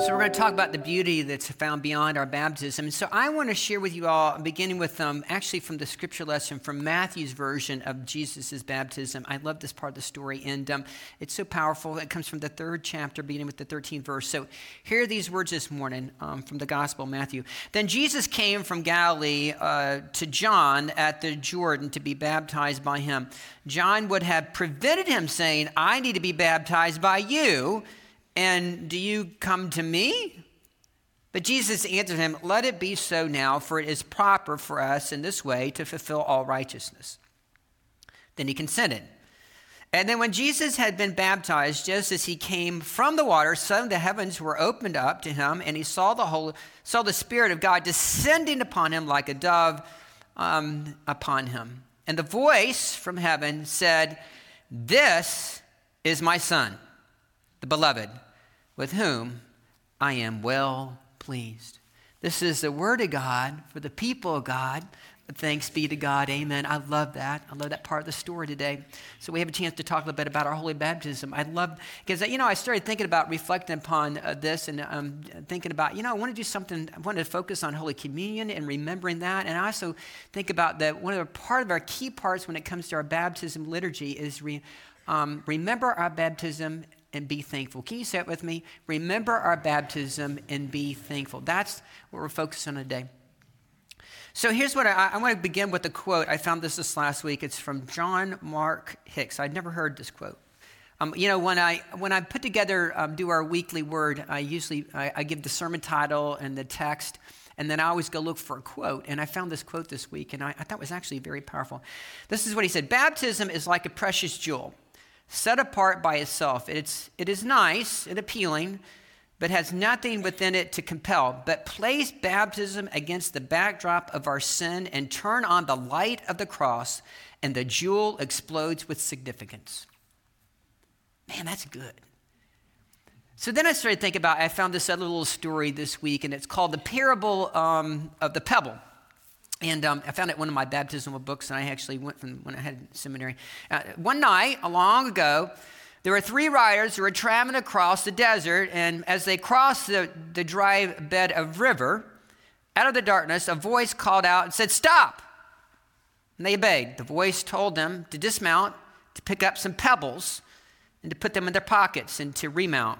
So, we're going to talk about the beauty that's found beyond our baptism. And so, I want to share with you all, beginning with um, actually from the scripture lesson from Matthew's version of Jesus' baptism. I love this part of the story, and um, it's so powerful. It comes from the third chapter, beginning with the 13th verse. So, here are these words this morning um, from the Gospel of Matthew. Then Jesus came from Galilee uh, to John at the Jordan to be baptized by him. John would have prevented him, saying, I need to be baptized by you and do you come to me? But Jesus answered him, Let it be so now, for it is proper for us in this way to fulfill all righteousness. Then he consented. And then when Jesus had been baptized, just as he came from the water, suddenly the heavens were opened up to him, and he saw the whole, saw the Spirit of God descending upon him like a dove um, upon him. And the voice from heaven said, This is my son the beloved, with whom I am well pleased. This is the word of God for the people of God. Thanks be to God. Amen. I love that. I love that part of the story today. So we have a chance to talk a little bit about our holy baptism. I love because you know I started thinking about reflecting upon uh, this and um, thinking about you know I want to do something. I want to focus on Holy Communion and remembering that. And I also think about that one of the part of our key parts when it comes to our baptism liturgy is re, um, remember our baptism and be thankful. Can you say it with me? Remember our baptism and be thankful. That's what we're focusing on today. So here's what I, I want to begin with a quote. I found this this last week. It's from John Mark Hicks. I'd never heard this quote. Um, you know, when I when I put together um, do our weekly word, I usually I, I give the sermon title and the text, and then I always go look for a quote. And I found this quote this week, and I, I thought it was actually very powerful. This is what he said: "Baptism is like a precious jewel." Set apart by itself. It's, it is nice and appealing, but has nothing within it to compel. But place baptism against the backdrop of our sin and turn on the light of the cross, and the jewel explodes with significance. Man, that's good. So then I started thinking about, I found this other little story this week, and it's called The Parable um, of the Pebble. And um, I found it one of my baptismal books, and I actually went from when I had seminary. Uh, one night, a long ago, there were three riders who were traveling across the desert, and as they crossed the, the dry bed of river, out of the darkness, a voice called out and said, Stop! And they obeyed. The voice told them to dismount, to pick up some pebbles, and to put them in their pockets, and to remount.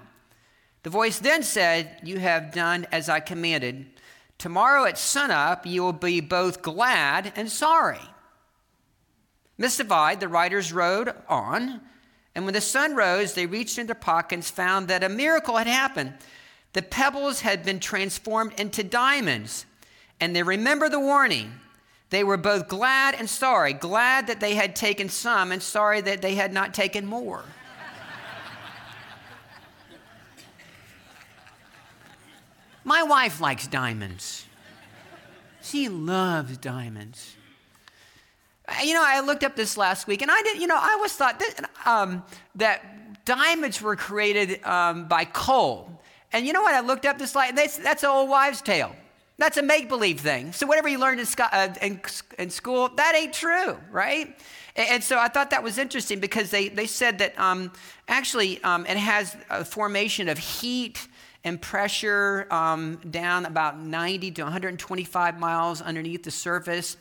The voice then said, You have done as I commanded. Tomorrow at sunup, you will be both glad and sorry. Mystified, the riders rode on, and when the sun rose, they reached into pockets, found that a miracle had happened. The pebbles had been transformed into diamonds, and they remembered the warning. They were both glad and sorry, glad that they had taken some, and sorry that they had not taken more. My wife likes diamonds. She loves diamonds. You know, I looked up this last week, and I did. You know, I always thought that, um, that diamonds were created um, by coal. And you know what? I looked up this. That's, that's an old wives' tale. That's a make believe thing. So, whatever you learned in, uh, in, in, school, that ain't true, right? And, and, so I thought that was interesting because they, they said that um, actually um, it has a formation of heat and pressure um, down about 90 to 125 miles underneath the surface.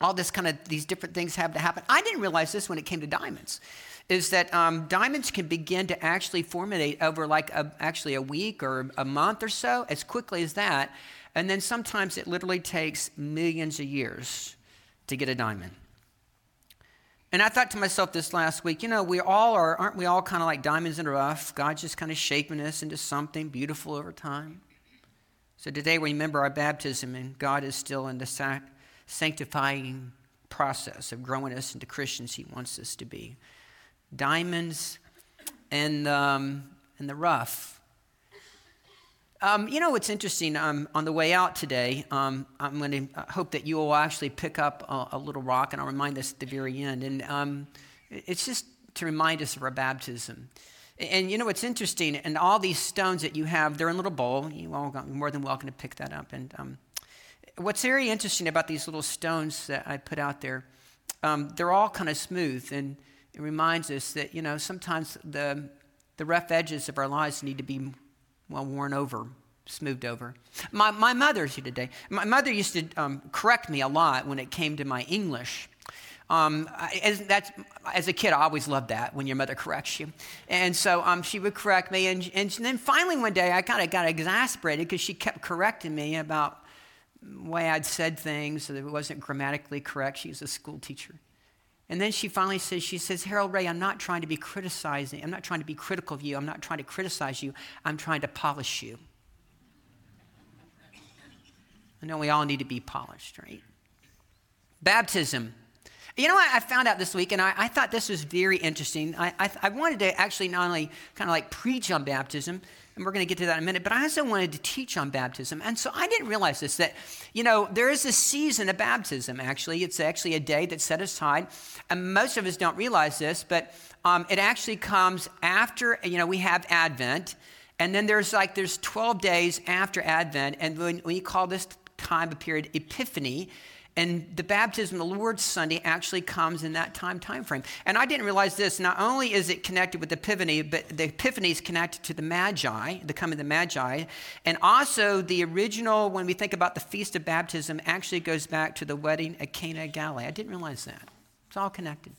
All this kind of, these different things have to happen. I didn't realize this when it came to diamonds, is that um, diamonds can begin to actually formulate over like a, actually a week or a month or so, as quickly as that. And then sometimes it literally takes millions of years to get a diamond. And I thought to myself this last week, you know, we all are, aren't we all kind of like diamonds in the rough? God's just kind of shaping us into something beautiful over time. So today we remember our baptism, and God is still in the sanctifying process of growing us into Christians He wants us to be. Diamonds and, um, and the rough um, you know what's interesting? Um, on the way out today, um, I'm going to uh, hope that you will actually pick up a, a, little rock, and I'll remind us at the very end. And um, it's just to remind us of our baptism. And you know what's interesting? And all these stones that you have, they're in a little bowl. You all got more than welcome to pick that up. And um, what's very interesting about these little stones that I put out there, um, they're all kind of smooth, and it reminds us that you know sometimes the the rough edges of our lives need to be well, worn over, smoothed over. My, my mother's here today. My mother used to um, correct me a lot when it came to my English. Um, as, that's, as a kid, I always loved that when your mother corrects you. And so um, she would correct me. And, and then finally, one day, I kind of got exasperated because she kept correcting me about the way I'd said things, that it wasn't grammatically correct. She was a school teacher. And then she finally says, she says, Harold Ray, I'm not trying to be criticizing. I'm not trying to be critical of you. I'm not trying to criticize you. I'm trying to polish you. I know we all need to be polished, right? Baptism. You know what I found out this week, and I, I thought this was very interesting. I, I, I, wanted to actually not only kind of like preach on baptism, and we're going to get to that in a minute, but I also wanted to teach on baptism. And so I didn't realize this that, you know, there is a season of baptism, actually. It's actually a day that's set aside. And most of us don't realize this, but um, it actually comes after, you know, we have Advent. And then there's like, there's 12 days after Advent. And when we call this time a period Epiphany. And the baptism, of the Lord's Sunday, actually comes in that time time frame. And I didn't realize this. Not only is it connected with the Epiphany, but the Epiphany is connected to the Magi, the coming of the Magi. And also, the original, when we think about the Feast of Baptism, actually goes back to the wedding at Cana Galilee. I didn't realize that. It's all connected.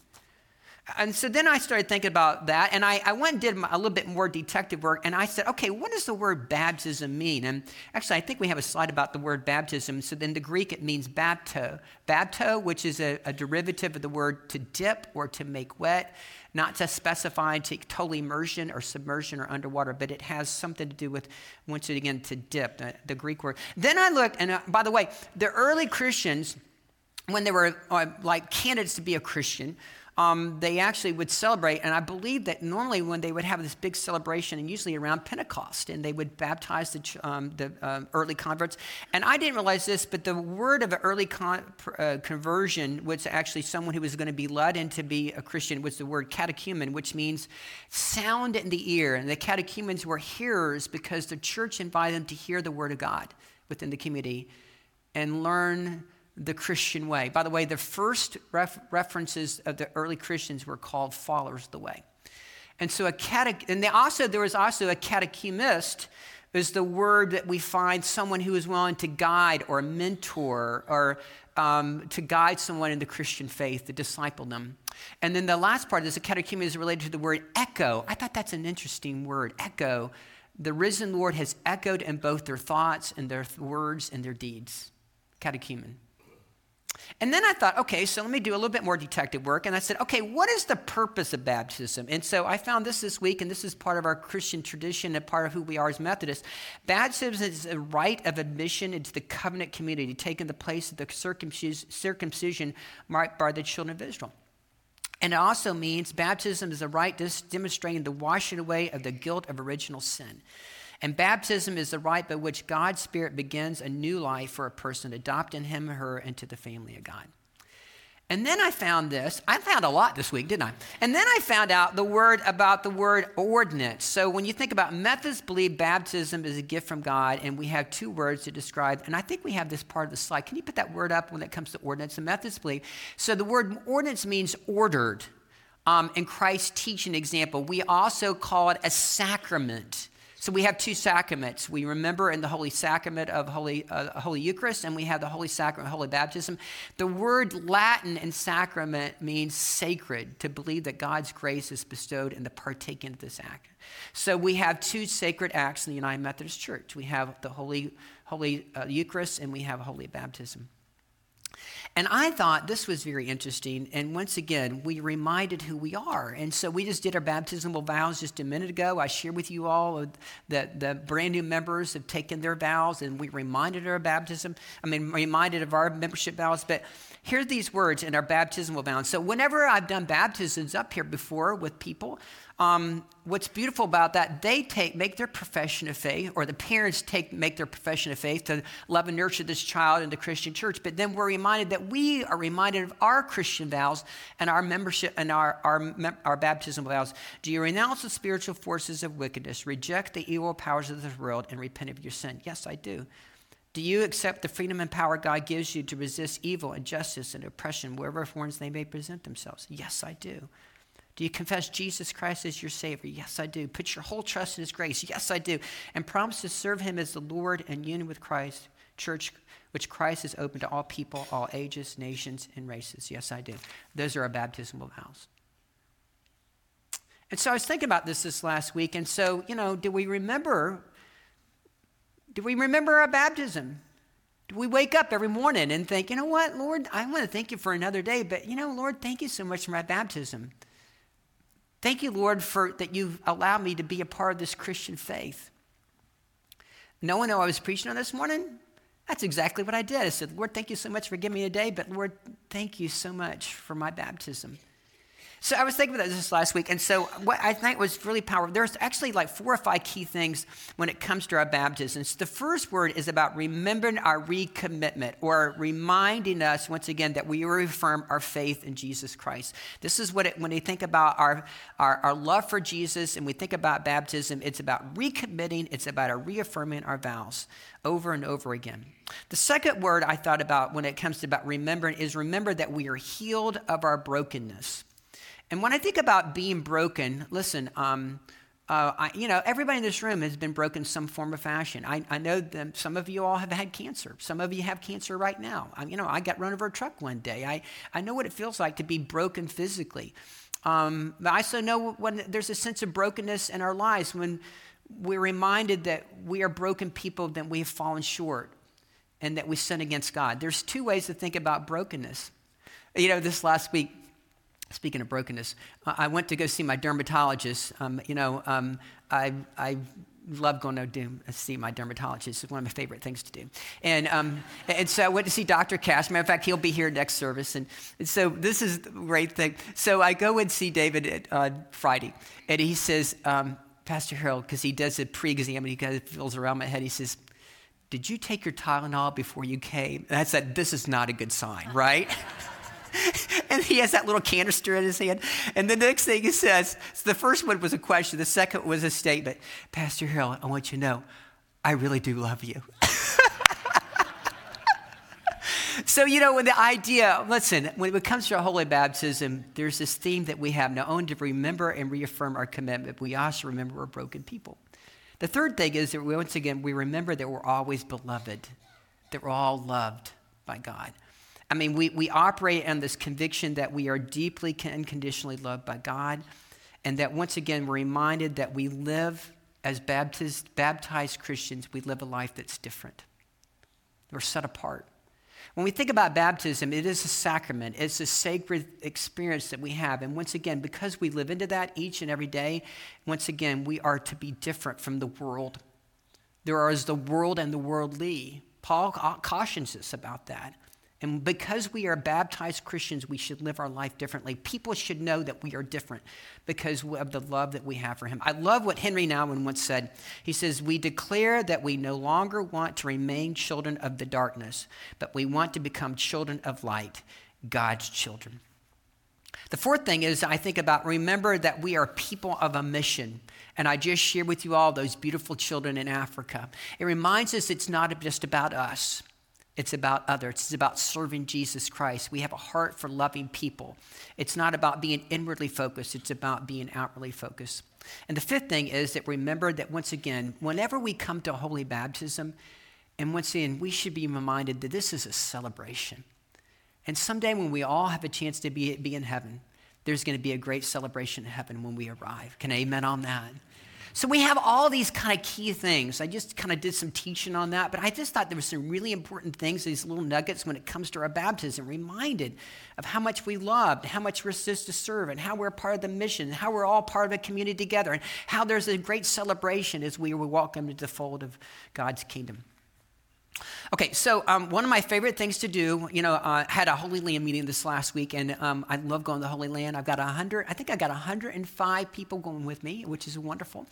And so then I started thinking about that, and I, I went and did a little bit more detective work, and I said, okay, what does the word baptism mean? And actually, I think we have a slide about the word baptism. So in the Greek, it means bapto. Bapto, which is a, a derivative of the word to dip or to make wet, not to specify to total immersion or submersion or underwater, but it has something to do with, once again, to dip, the, the Greek word. Then I looked, and uh, by the way, the early Christians, when they were uh, like candidates to be a Christian, um, they actually would celebrate. And I believe that normally when they would have this big celebration, and usually around Pentecost, and they would baptize the, um, the um, early converts. And I didn't realize this, but the word of early con- uh, conversion was actually someone who was going to be led into be a Christian was the word catechumen, which means sound in the ear. And the catechumens were hearers because the church invited them to hear the word of God within the community and learn the Christian way. By the way, the first ref- references of the early Christians were called followers of the way. And so a catech- and also there was also a catechumist is the word that we find someone who is willing to guide or mentor or um, to guide someone in the Christian faith, to disciple them. And then the last part this, a catechumen is related to the word echo. I thought that's an interesting word, echo. The risen Lord has echoed in both their thoughts and their words and their deeds. Catechumen. And then I thought, okay, so let me do a little bit more detective work. And I said, okay, what is the purpose of baptism? And so I found this this week, and this is part of our Christian tradition and part of who we are as Methodists. Baptism is a rite of admission into the covenant community, taking the place of the circumcision by the children of Israel. And it also means baptism is a rite demonstrating the washing away of the guilt of original sin. And baptism is the rite by which God's Spirit begins a new life for a person, adopting him or her into the family of God. And then I found this. I found a lot this week, didn't I? And then I found out the word about the word ordinance. So when you think about Methodists believe baptism is a gift from God, and we have two words to describe, and I think we have this part of the slide. Can you put that word up when it comes to ordinance? The Methodists believe. So the word ordinance means ordered. Um, in Christ's teaching example, we also call it a sacrament. So we have two sacraments. We remember in the Holy Sacrament of Holy, uh, Holy Eucharist, and we have the Holy Sacrament of Holy Baptism. The word Latin in sacrament means sacred, to believe that God's grace is bestowed in the partaking of this act. So we have two sacred acts in the United Methodist Church. We have the Holy, Holy uh, Eucharist, and we have Holy Baptism. And I thought this was very interesting. And once again, we reminded who we are. And so we just did our baptismal vows just a minute ago. I shared with you all that the brand new members have taken their vows, and we reminded our baptism. I mean, reminded of our membership vows. But Hear these words in our baptismal vows. So, whenever I've done baptisms up here before with people, um, what's beautiful about that, they take make their profession of faith, or the parents take make their profession of faith to love and nurture this child in the Christian church. But then we're reminded that we are reminded of our Christian vows and our membership and our our, our baptismal vows. Do you renounce the spiritual forces of wickedness, reject the evil powers of this world, and repent of your sin? Yes, I do. Do you accept the freedom and power God gives you to resist evil, and injustice, and oppression wherever forms they may present themselves? Yes, I do. Do you confess Jesus Christ as your Savior? Yes, I do. Put your whole trust in His grace? Yes, I do. And promise to serve Him as the Lord and union with Christ, church, which Christ is open to all people, all ages, nations, and races? Yes, I do. Those are our baptismal vows. And so I was thinking about this this last week. And so, you know, do we remember? Do we remember our baptism? Do we wake up every morning and think, you know what, Lord, I want to thank you for another day, but you know, Lord, thank you so much for my baptism. Thank you, Lord, for that you've allowed me to be a part of this Christian faith. No one knew I was preaching on this morning. That's exactly what I did. I said, Lord, thank you so much for giving me a day, but Lord, thank you so much for my baptism. So I was thinking about this last week, and so what I think was really powerful. There's actually like four or five key things when it comes to our baptisms. The first word is about remembering our recommitment, or reminding us once again that we reaffirm our faith in Jesus Christ. This is what it, when we think about our, our, our love for Jesus and we think about baptism, it's about recommitting. It's about our reaffirming our vows over and over again. The second word I thought about when it comes to about remembering is remember that we are healed of our brokenness. And when I think about being broken, listen, um, uh, I, you know, everybody in this room has been broken some form of fashion. I, I know that some of you all have had cancer. Some of you have cancer right now. I, you know, I got run over a truck one day. I, I know what it feels like to be broken physically. Um, but I also know when there's a sense of brokenness in our lives when we're reminded that we are broken people, that we have fallen short, and that we sin against God. There's two ways to think about brokenness. You know, this last week, Speaking of brokenness, I went to go see my dermatologist. Um, you know, um, I, I love going to do, see my dermatologist. It's one of my favorite things to do. And, um, and so I went to see Dr. Cash. Matter of fact, he'll be here next service. And, and so this is the great thing. So I go and see David at uh, Friday, and he says, um, Pastor Harold, because he does a pre exam and he kind of feels around my head, he says, Did you take your Tylenol before you came? And I said, This is not a good sign, right? and he has that little canister in his hand. And the next thing he says, so the first one was a question, the second was a statement. Pastor Harold, I want you to know, I really do love you. so, you know, when the idea, listen, when it comes to holy baptism, there's this theme that we have not only to remember and reaffirm our commitment, we also remember we're broken people. The third thing is that we, once again, we remember that we're always beloved, that we're all loved by God. I mean, we, we operate on this conviction that we are deeply and unconditionally loved by God, and that once again, we're reminded that we live as baptized, baptized Christians, we live a life that's different. We're set apart. When we think about baptism, it is a sacrament. It's a sacred experience that we have. And once again, because we live into that each and every day, once again, we are to be different from the world. There is the world and the worldly. Paul cautions us about that. And because we are baptized Christians, we should live our life differently. People should know that we are different because of the love that we have for Him. I love what Henri Nouwen once said. He says, We declare that we no longer want to remain children of the darkness, but we want to become children of light, God's children. The fourth thing is, I think about remember that we are people of a mission. And I just shared with you all those beautiful children in Africa. It reminds us it's not just about us. It's about others. It's about serving Jesus Christ. We have a heart for loving people. It's not about being inwardly focused, it's about being outwardly focused. And the fifth thing is that remember that once again, whenever we come to holy baptism, and once again, we should be reminded that this is a celebration. And someday when we all have a chance to be, be in heaven, there's going to be a great celebration in heaven when we arrive. Can amen on that? So we have all these kind of key things. I just kind of did some teaching on that, but I just thought there were some really important things, these little nuggets when it comes to our baptism, reminded of how much we loved, how much we're supposed to serve, and how we're part of the mission, how we're all part of a community together, and how there's a great celebration as we were welcomed into the fold of God's kingdom. Okay, so um, one of my favorite things to do, you know, I uh, had a Holy Land meeting this last week, and um, I love going to the Holy Land. I've got 100, I think I got 105 people going with me, which is wonderful.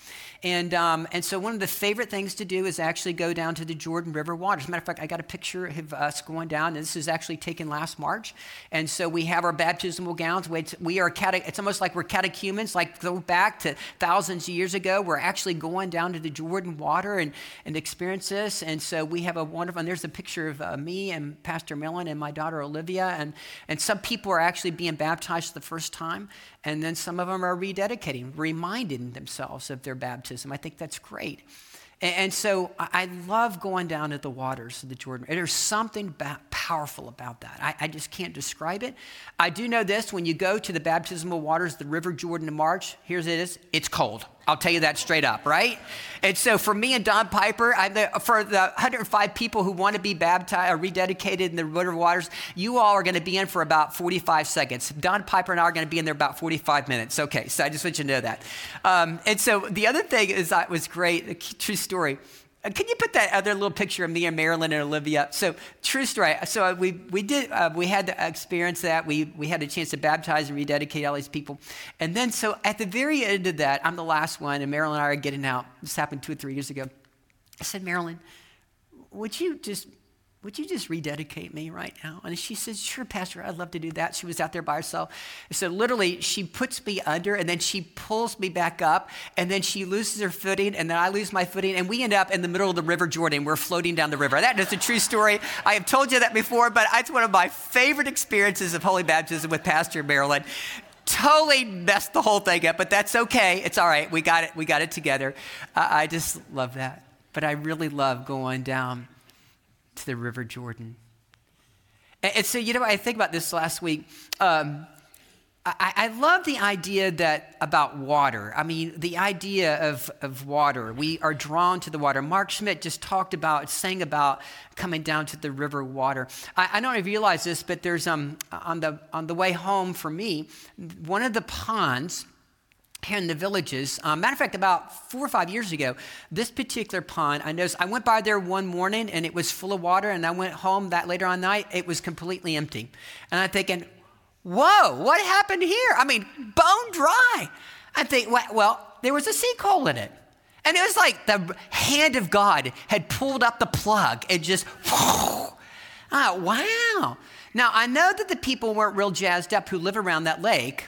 And, um, and so one of the favorite things to do is actually go down to the Jordan River water. A matter of fact, I got a picture of us going down, and this is actually taken last March. And so we have our baptismal gowns. We are, cate- it's almost like we're catechumens, like go back to thousands of years ago. We're actually going down to the Jordan water and, and experience this. And so we have a wonderful. And there's a picture of uh, me and Pastor Marilyn and my daughter Olivia. And, and some people are actually being baptized for the first time. And then some of them are rededicating, reminding themselves of their baptism. I think that's great. And, and so I love going down to the waters of the Jordan. There's something powerful about that. I, I, just can't describe it. I do know this when you go to the baptismal waters, the River Jordan in March, here's it is it's cold. I'll tell you that straight up, right? And so for me and Don Piper, the, for the 105 people who want to be baptized or rededicated in the river waters, you all are going to be in for about 45 seconds. Don Piper and I are going to be in there about 45 minutes. Okay, so I just want you to know that. Um, and so the other thing is that was great, a true story. Uh, can you put that other little picture of me and Marilyn and Olivia? So true story. So uh, we we did uh, we had to experience that. We we had a chance to baptize and rededicate all these people, and then so at the very end of that, I'm the last one, and Marilyn and I are getting out. This happened two or three years ago. I said, Marilyn, would you just would you just rededicate me right now? And she says, Sure, Pastor, I'd love to do that. She was out there by herself. So literally, she puts me under and then she pulls me back up and then she loses her footing and then I lose my footing and we end up in the middle of the River Jordan. We're floating down the river. That is a true story. I have told you that before, but it's one of my favorite experiences of Holy Baptism with Pastor Marilyn totally messed the whole thing up, but that's okay. It's all right. We got it. We got it together. Uh, I just love that. But I really love going down to the River Jordan. And, and so, you know, I think about this last week. Um, I, I, love the idea that about water. I mean, the idea of, of water. We are drawn to the water. Mark Schmidt just talked about, sang about coming down to the river water. I, I don't realize this, but there's um, on the on the way home for me, one of the ponds here in the villages. Um, matter of fact, about four or five years ago, this particular pond, I noticed I went by there one morning and it was full of water, and I went home that later on night, it was completely empty. And I'm thinking, whoa, what happened here? I mean, bone dry. I think, well, there was a sinkhole in it. And it was like the hand of God had pulled up the plug and just, wow. Now, I know that the people weren't real jazzed up who live around that lake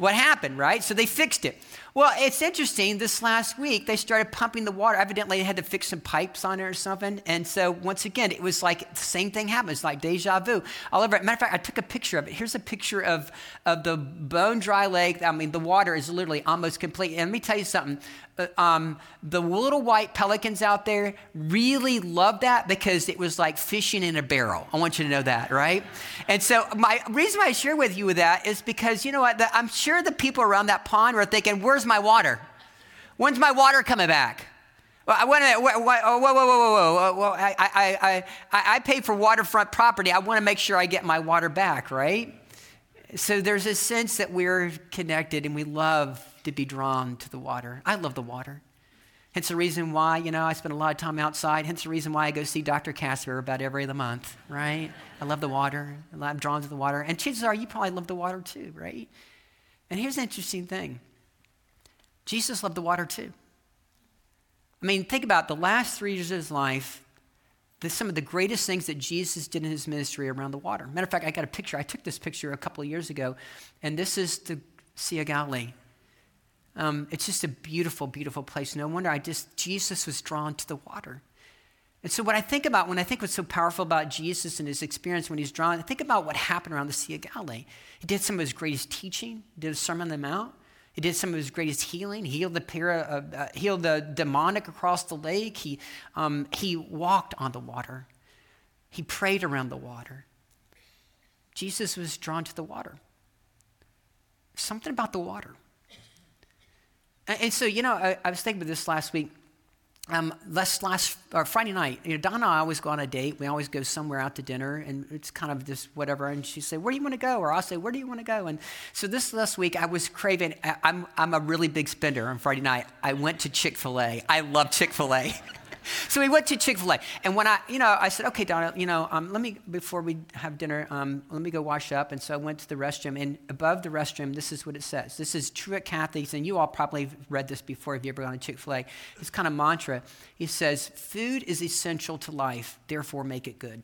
what happened, right? So they fixed it. Well, it's interesting. This last week, they started pumping the water. Evidently, they had to fix some pipes on it or something. And so, once again, it was like the same thing happened. It's like deja vu. All over. Matter of fact, I took a picture of it. Here's a picture of, of the bone dry lake. I mean, the water is literally almost complete. And let me tell you something. Uh, um, the little white pelicans out there really love that because it was like fishing in a barrel. I want you to know that, right? And so, my reason I share with you that is because you know what? The, I'm sure the people around that pond were thinking, "Where's my water? When's my water coming back?" Well, wait a minute. Whoa, whoa, whoa, whoa, whoa, whoa. I, I, I, I, I pay for waterfront property. I want to make sure I get my water back, right? So there's a sense that we're connected and we love to be drawn to the water. I love the water. Hence the reason why, you know, I spend a lot of time outside. Hence the reason why I go see Dr. Casper about every other month, right? I love the water. I'm drawn to the water. And chances are you probably love the water too, right? And here's the interesting thing Jesus loved the water too. I mean, think about the last three years of his life, the, some of the greatest things that Jesus did in his ministry around the water. Matter of fact, I got a picture. I took this picture a couple of years ago, and this is the Sea of Galilee. Um, it's just a beautiful, beautiful place. No wonder I just, Jesus was drawn to the water. And so, what I think about when I think what's so powerful about Jesus and his experience when he's drawn, I think about what happened around the Sea of Galilee. He did some of his greatest teaching, he did a Sermon on the Mount. He did some of his greatest healing. He healed the, para, uh, uh, healed the demonic across the lake. He, um, he walked on the water. He prayed around the water. Jesus was drawn to the water. Something about the water. And so, you know, I, I was thinking about this last week. Um, last last uh, Friday night, you know, Donna and I always go on a date. We always go somewhere out to dinner, and it's kind of just whatever. And she say, "Where do you want to go?" Or I'll say, "Where do you want to go?" And so this last week, I was craving. I'm I'm a really big spender on Friday night. I went to Chick Fil A. I love Chick Fil A. so we went to Chick fil A. And when I, you know, I said, okay, Donna, you know, um, let me, before we have dinner, um, let me go wash up. And so I went to the restroom. And above the restroom, this is what it says. This is Truett Cathy's. And you all probably read this before if you ever gone to Chick fil A. It's kind of mantra. He says, food is essential to life, therefore make it good.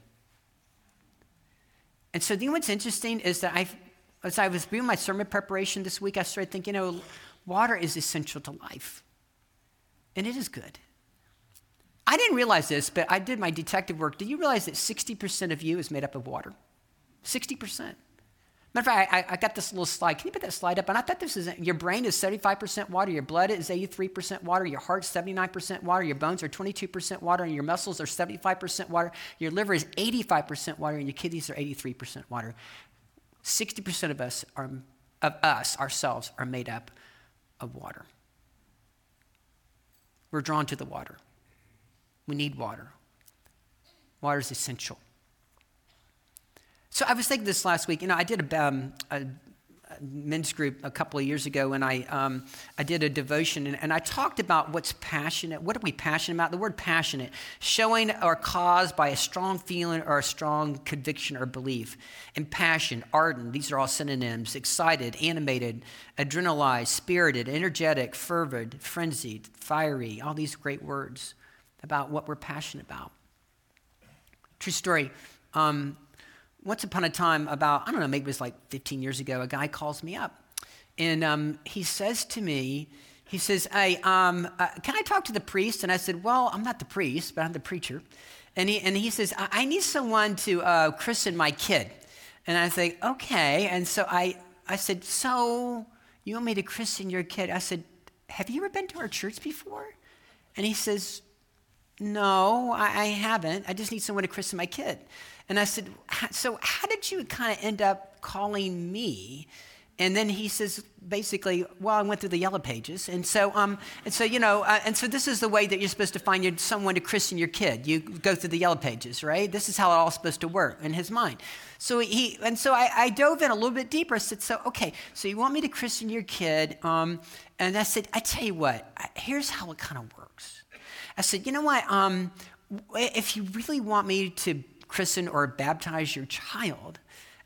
And so, you know what's interesting is that I, as I was doing my sermon preparation this week, I started thinking, you know, water is essential to life. And it is good. I didn't realize this, but I did my detective work. Did you realize that 60% of you is made up of water? 60%. Matter of fact, I, I, got this little slide. Can you put that slide up? And I thought this is your brain is 75% water, your blood is 83% water, your heart's 79% water, your bones are 22% water, and your muscles are 75% water, your liver is 85% water, and your kidneys are 83% water. 60% of us are of us, ourselves, are made up of water. We're drawn to the water. We need water. Water is essential. So I was thinking this last week. You know, I did a, um, a men's group a couple of years ago, and I, um, I did a devotion, and, and, I talked about what's passionate. What are we passionate about? The word passionate, showing or caused by a strong feeling or a strong conviction or belief. And passion, ardent, these are all synonyms. Excited, animated, adrenalized, spirited, energetic, fervid, frenzied, fiery, all these great words about what we're passionate about. True story. Um, once upon a time, about, I don't know, maybe it was like 15 years ago, a guy calls me up. And um, he says to me, he says, Hey, um, uh, can I talk to the priest? And I said, Well, I'm not the priest, but I'm the preacher. And he, and he says, I, I need someone to uh, christen my kid. And I say, Okay. And so I, I said, So you want me to christen your kid? I said, Have you ever been to our church before? And he says, No, I, I haven't. I just need someone to christen my kid. And I said, So, how did you kind of end up calling me? And then he says, basically, well, I went through the yellow pages. And so, um, and so you know, uh, and so this is the way that you're supposed to find your, someone to christen your kid. You go through the yellow pages, right? This is how it all supposed to work in his mind. So he, and so I, I dove in a little bit deeper. I said, so, okay, so you want me to christen your kid? Um, and I said, I tell you what, here's how it kind of works. I said, you know what? Um, if you really want me to christen or baptize your child,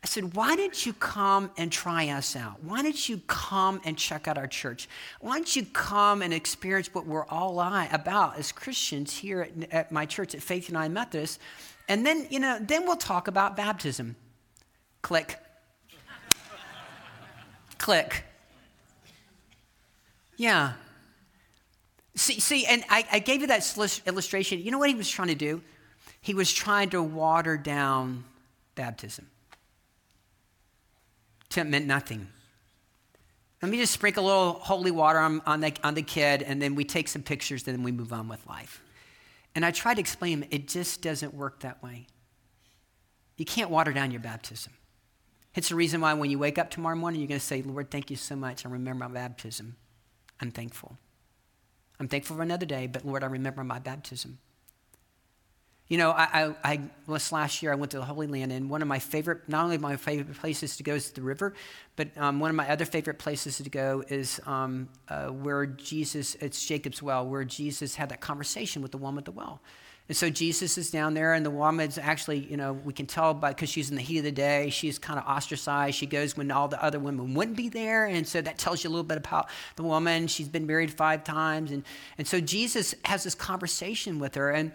I said, why didn't you come and try us out? Why didn't you come and check out our church? Why don't you come and experience what we're all about as Christians here at, at my church at Faith United Methodist? And then, you know, then we'll talk about baptism. Click. Click. Yeah. See, see, and I, I gave you that illustration. You know what he was trying to do? he was trying to water down baptism. It meant nothing. Let me just sprinkle a little holy water on, on, the, on the kid, and then we take some pictures, and then we move on with life. And I tried to explain it just doesn't work that way. You can't water down your baptism. It's the reason why when you wake up tomorrow morning, you're going to say, Lord, thank you so much. I remember my baptism. I'm thankful. I'm thankful for another day, but Lord, I remember my baptism. You know, I, I, I last year I went to the Holy Land, and one of my favorite, not only my favorite places to go is the river, but um, one of my other favorite places to go is um, uh, where Jesus, it's Jacob's well, where Jesus had that conversation with the woman at the well. And so Jesus is down there, and the woman's actually, you know, we can tell by because she's in the heat of the day, she's kind of ostracized. She goes when all the other women wouldn't be there. And so that tells you a little bit about the woman. She's been married five times. And, and so Jesus has this conversation with her. And,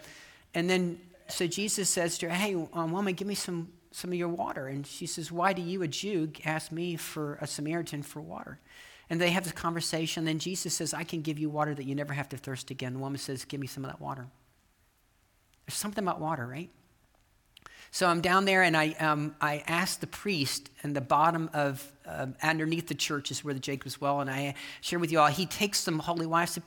and then so Jesus says to her, Hey, um, woman, give me some, some of your water. And she says, Why do you, a Jew, ask me for a Samaritan for water? And they have this conversation. Then Jesus says, I can give you water that you never have to thirst again. The woman says, Give me some of that water. There's something about water, right? So I'm down there and I, um, I asked the priest in the bottom of, uh, underneath the church is where the Jacob's well. And I share with you all, he takes some holy water. I said,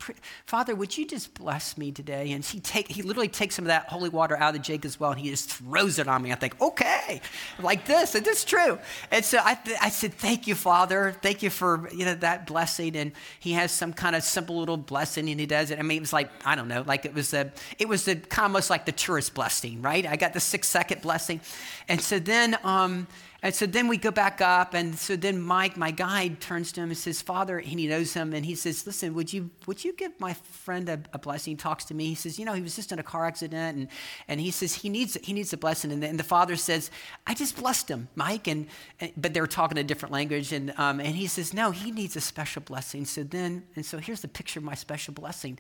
Father, would you just bless me today? And he, take, he literally takes some of that holy water out of the Jacob's well and he just throws it on me. I think, okay, like this, and this is true. And so I, th- I said, thank you, Father. Thank you for, you know, that blessing. And he has some kind of simple little blessing and he does it. I mean, it was like, I don't know, like it was a, it was a, kind of almost like the tourist blessing, right? I got the six second blessing. And so then, um, and so then we go back up, and so then Mike, my guide, turns to him and says, Father, and he knows him, and he says, Listen, would you, would you give my friend a, a blessing? He talks to me. He says, You know, he was just in a car accident, and, and he says, he needs, he needs a blessing. And the, and the father says, I just blessed him, Mike. And, and but they were talking a different language. And, um, and he says, No, he needs a special blessing. So then, and so here's the picture of my special blessing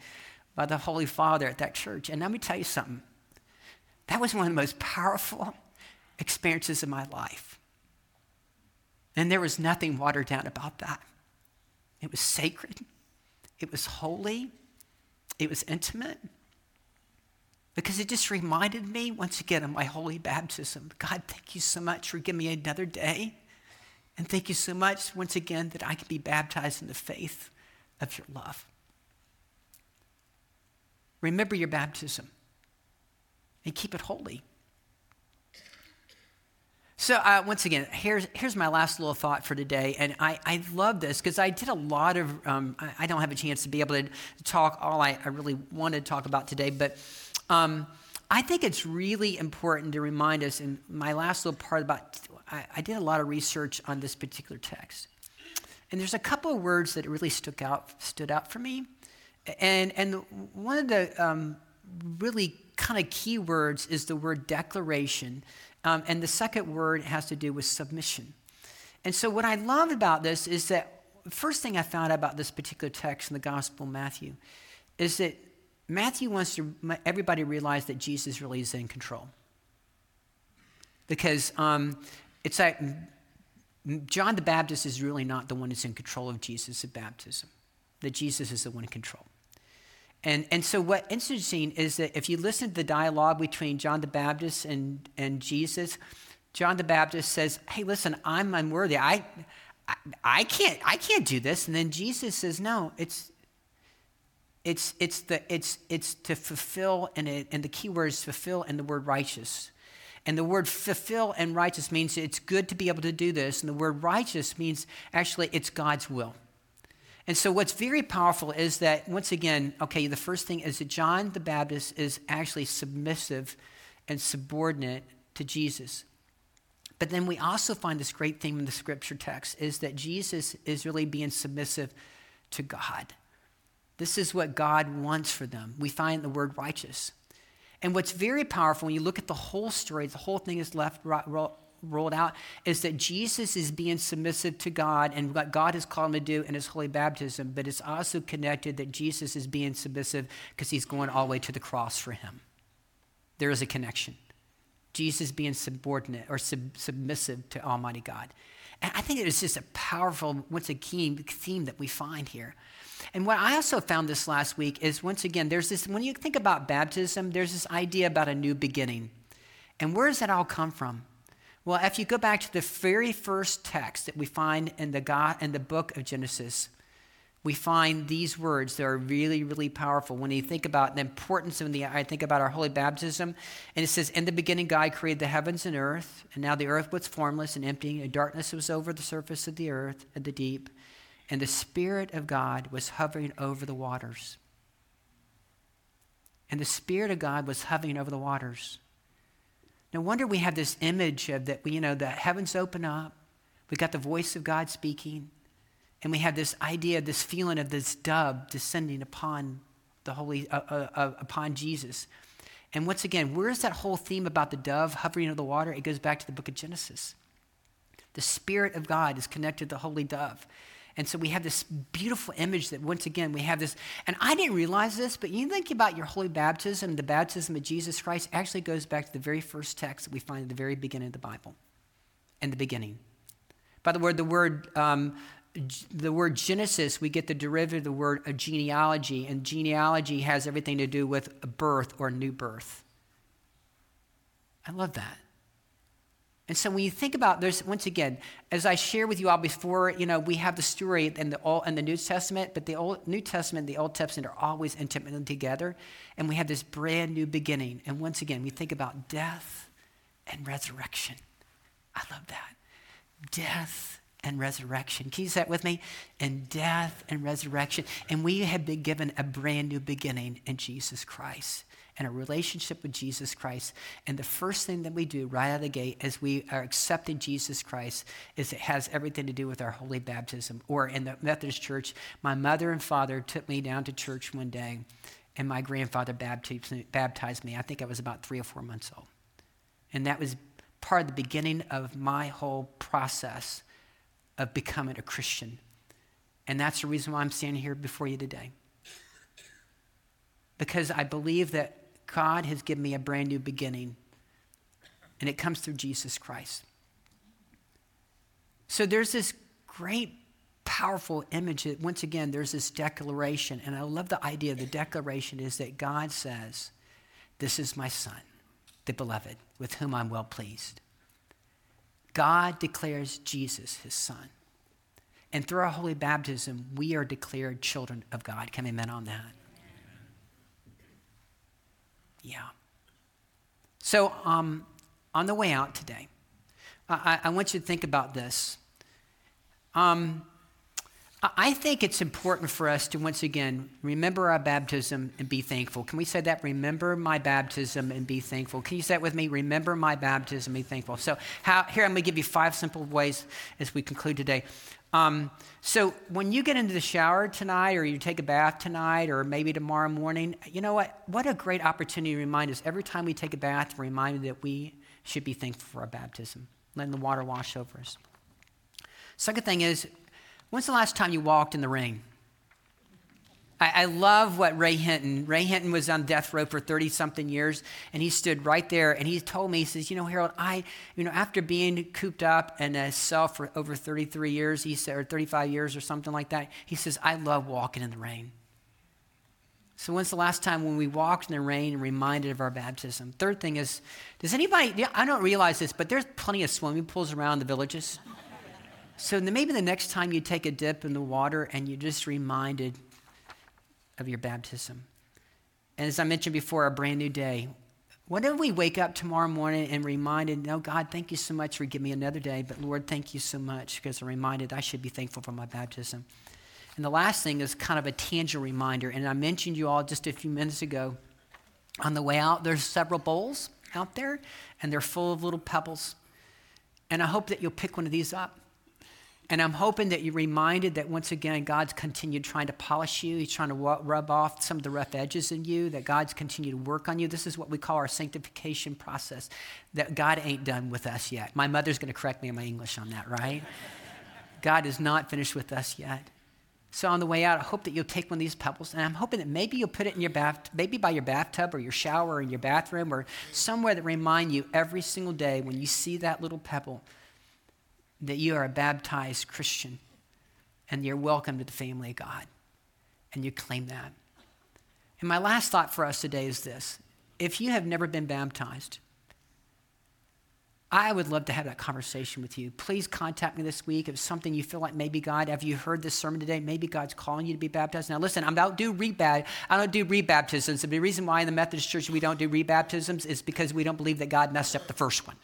by the Holy Father at that church. And let me tell you something. That was one of the most powerful experiences of my life and there was nothing watered down about that. It was sacred, it was holy, it was intimate. because it just reminded me once again of my holy baptism. God, thank you so much for giving me another day. And thank you so much once again that I can be baptized in the faith of your love. Remember your baptism and keep it holy. So, uh, once again, here's, here's my last little thought for today. And I, I love this because I did a lot of, um, I, I, don't have a chance to be able to talk all I, I really wanted to talk about today, but um, I think it's really important to remind us. In my last little part about, I, I did a lot of research on this particular text. And there's a couple of words that really stuck out, stood out for me. And, and one of the um, really kind of key words is the word declaration. Um, and the second word has to do with submission. And so, what I love about this is that first thing I found out about this particular text in the Gospel of Matthew is that Matthew wants to, everybody realize that Jesus really is in control. Because um, it's like John the Baptist is really not the one that's in control of Jesus' at baptism, that Jesus is the one in control. And, and so, what's interesting is that if you listen to the dialogue between John the Baptist and, and Jesus, John the Baptist says, Hey, listen, I'm unworthy. I, I, I, can't, I can't do this. And then Jesus says, No, it's, it's, it's, the, it's, it's to fulfill, and, it, and the key word is fulfill and the word righteous. And the word fulfill and righteous means it's good to be able to do this. And the word righteous means actually it's God's will. And so, what's very powerful is that, once again, okay, the first thing is that John the Baptist is actually submissive and subordinate to Jesus. But then we also find this great theme in the scripture text is that Jesus is really being submissive to God. This is what God wants for them. We find the word righteous. And what's very powerful when you look at the whole story, the whole thing is left rolled out is that Jesus is being submissive to God and what God has called him to do in his holy baptism, but it's also connected that Jesus is being submissive because he's going all the way to the cross for him. There is a connection. Jesus being subordinate or sub- submissive to Almighty God. And I think it is just a powerful, once again, theme that we find here. And what I also found this last week is once again, there's this, when you think about baptism, there's this idea about a new beginning. And where does that all come from? Well, if you go back to the very first text that we find in the, God, in the book of Genesis, we find these words that are really, really powerful. When you think about the importance of the, I think about our holy baptism, and it says, In the beginning, God created the heavens and earth, and now the earth was formless and empty, and darkness was over the surface of the earth and the deep, and the Spirit of God was hovering over the waters. And the Spirit of God was hovering over the waters. No wonder we have this image of that, you know, the heavens open up, we got the voice of God speaking, and we have this idea, this feeling of this dove descending upon the holy, uh, uh, uh, upon Jesus. And once again, where's that whole theme about the dove hovering over the water? It goes back to the book of Genesis. The Spirit of God is connected to the holy dove. And so we have this beautiful image that once again we have this, and I didn't realize this, but you think about your holy baptism, the baptism of Jesus Christ actually goes back to the very first text that we find at the very beginning of the Bible. In the beginning. By the word, the word, um, the word Genesis, we get the derivative of the word of genealogy, and genealogy has everything to do with birth or new birth. I love that. And so when you think about this, once again, as I shared with you all before, you know, we have the story in the Old and the New Testament, but the Old New Testament and the Old Testament are always intimately together. And we have this brand new beginning. And once again, we think about death and resurrection. I love that. Death and resurrection. Can you say that with me? And death and resurrection. And we have been given a brand new beginning in Jesus Christ and a relationship with Jesus Christ. And the first thing that we do right out of the gate as we are accepting Jesus Christ is it has everything to do with our holy baptism. Or in the Methodist church, my mother and father took me down to church one day, and my grandfather baptized me. I think I was about three or four months old. And that was part of the beginning of my whole process of becoming a Christian. And that's the reason why I'm standing here before you today. Because I believe that God has given me a brand new beginning, and it comes through Jesus Christ. So there's this great, powerful image that, once again, there's this declaration, and I love the idea. The declaration is that God says This is my son, the beloved, with whom I'm well pleased. God declares Jesus his son. And through our holy baptism, we are declared children of God. Can we amen on that? Yeah. So, um, on the way out today, I, I, want you to think about this. Um, I think it's important for us to once again remember our baptism and be thankful. Can we say that? Remember my baptism and be thankful. Can you say that with me? Remember my baptism and be thankful. So, how, here I'm going to give you five simple ways as we conclude today. Um, so, when you get into the shower tonight, or you take a bath tonight, or maybe tomorrow morning, you know what? What a great opportunity to remind us every time we take a bath, remind that we should be thankful for our baptism, letting the water wash over us. Second thing is, When's the last time you walked in the rain? I, I love what Ray Hinton, Ray Hinton was on death row for 30 something years, and he stood right there and he told me, he says, You know, Harold, I, you know, after being cooped up in a cell for over 33 years, he said, or 35 years or something like that, he says, I love walking in the rain. So, when's the last time when we walked in the rain and reminded of our baptism? Third thing is, does anybody, I don't realize this, but there's plenty of swimming pools around the villages. So maybe the next time you take a dip in the water and you're just reminded of your baptism. And as I mentioned before, a brand new day. What if we wake up tomorrow morning and reminded, no, God, thank you so much for giving me another day, but Lord, thank you so much because I'm reminded I should be thankful for my baptism. And the last thing is kind of a tangible reminder. And I mentioned you all just a few minutes ago. On the way out, there's several bowls out there, and they're full of little pebbles. And I hope that you'll pick one of these up and I'm hoping that you're reminded that once again, God's continued trying to polish you. He's trying to rub off some of the rough edges in you, that God's continued to work on you. This is what we call our sanctification process, that God ain't done with us yet. My mother's going to correct me in my English on that, right? God is not finished with us yet. So on the way out, I hope that you'll take one of these pebbles, and I'm hoping that maybe you'll put it in your bath, maybe by your bathtub or your shower or in your bathroom or somewhere that remind you every single day when you see that little pebble that you are a baptized Christian and you're welcome to the family of God. And you claim that. And my last thought for us today is this if you have never been baptized, I would love to have that conversation with you. Please contact me this week if something you feel like maybe God, have you heard this sermon today? Maybe God's calling you to be baptized. Now, listen, I don't do rebaptisms. I don't do rebaptisms. The reason why in the Methodist Church we don't do rebaptisms is because we don't believe that God messed up the first one.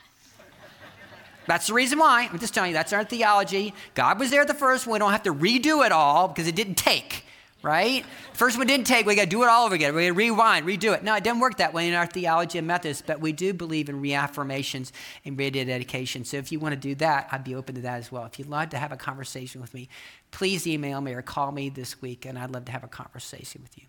That's the reason why. I'm just telling you, that's our theology. God was there the first one. We don't have to redo it all because it didn't take, right? First one didn't take. We got to do it all over again. We got to rewind, redo it. No, it didn't work that way in our theology and methods, but we do believe in reaffirmations and rededication. So if you want to do that, I'd be open to that as well. If you'd like to have a conversation with me, please email me or call me this week, and I'd love to have a conversation with you.